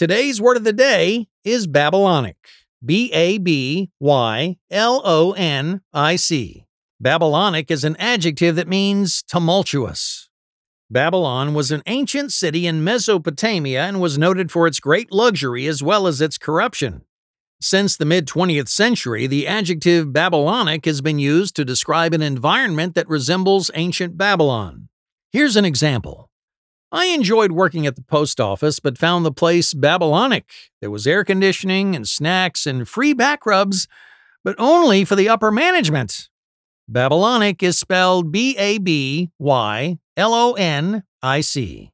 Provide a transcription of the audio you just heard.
Today's word of the day is Babylonic. B A B Y L O N I C. Babylonic is an adjective that means tumultuous. Babylon was an ancient city in Mesopotamia and was noted for its great luxury as well as its corruption. Since the mid 20th century, the adjective Babylonic has been used to describe an environment that resembles ancient Babylon. Here's an example. I enjoyed working at the post office, but found the place Babylonic. There was air conditioning and snacks and free back rubs, but only for the upper management. Babylonic is spelled B A B Y L O N I C.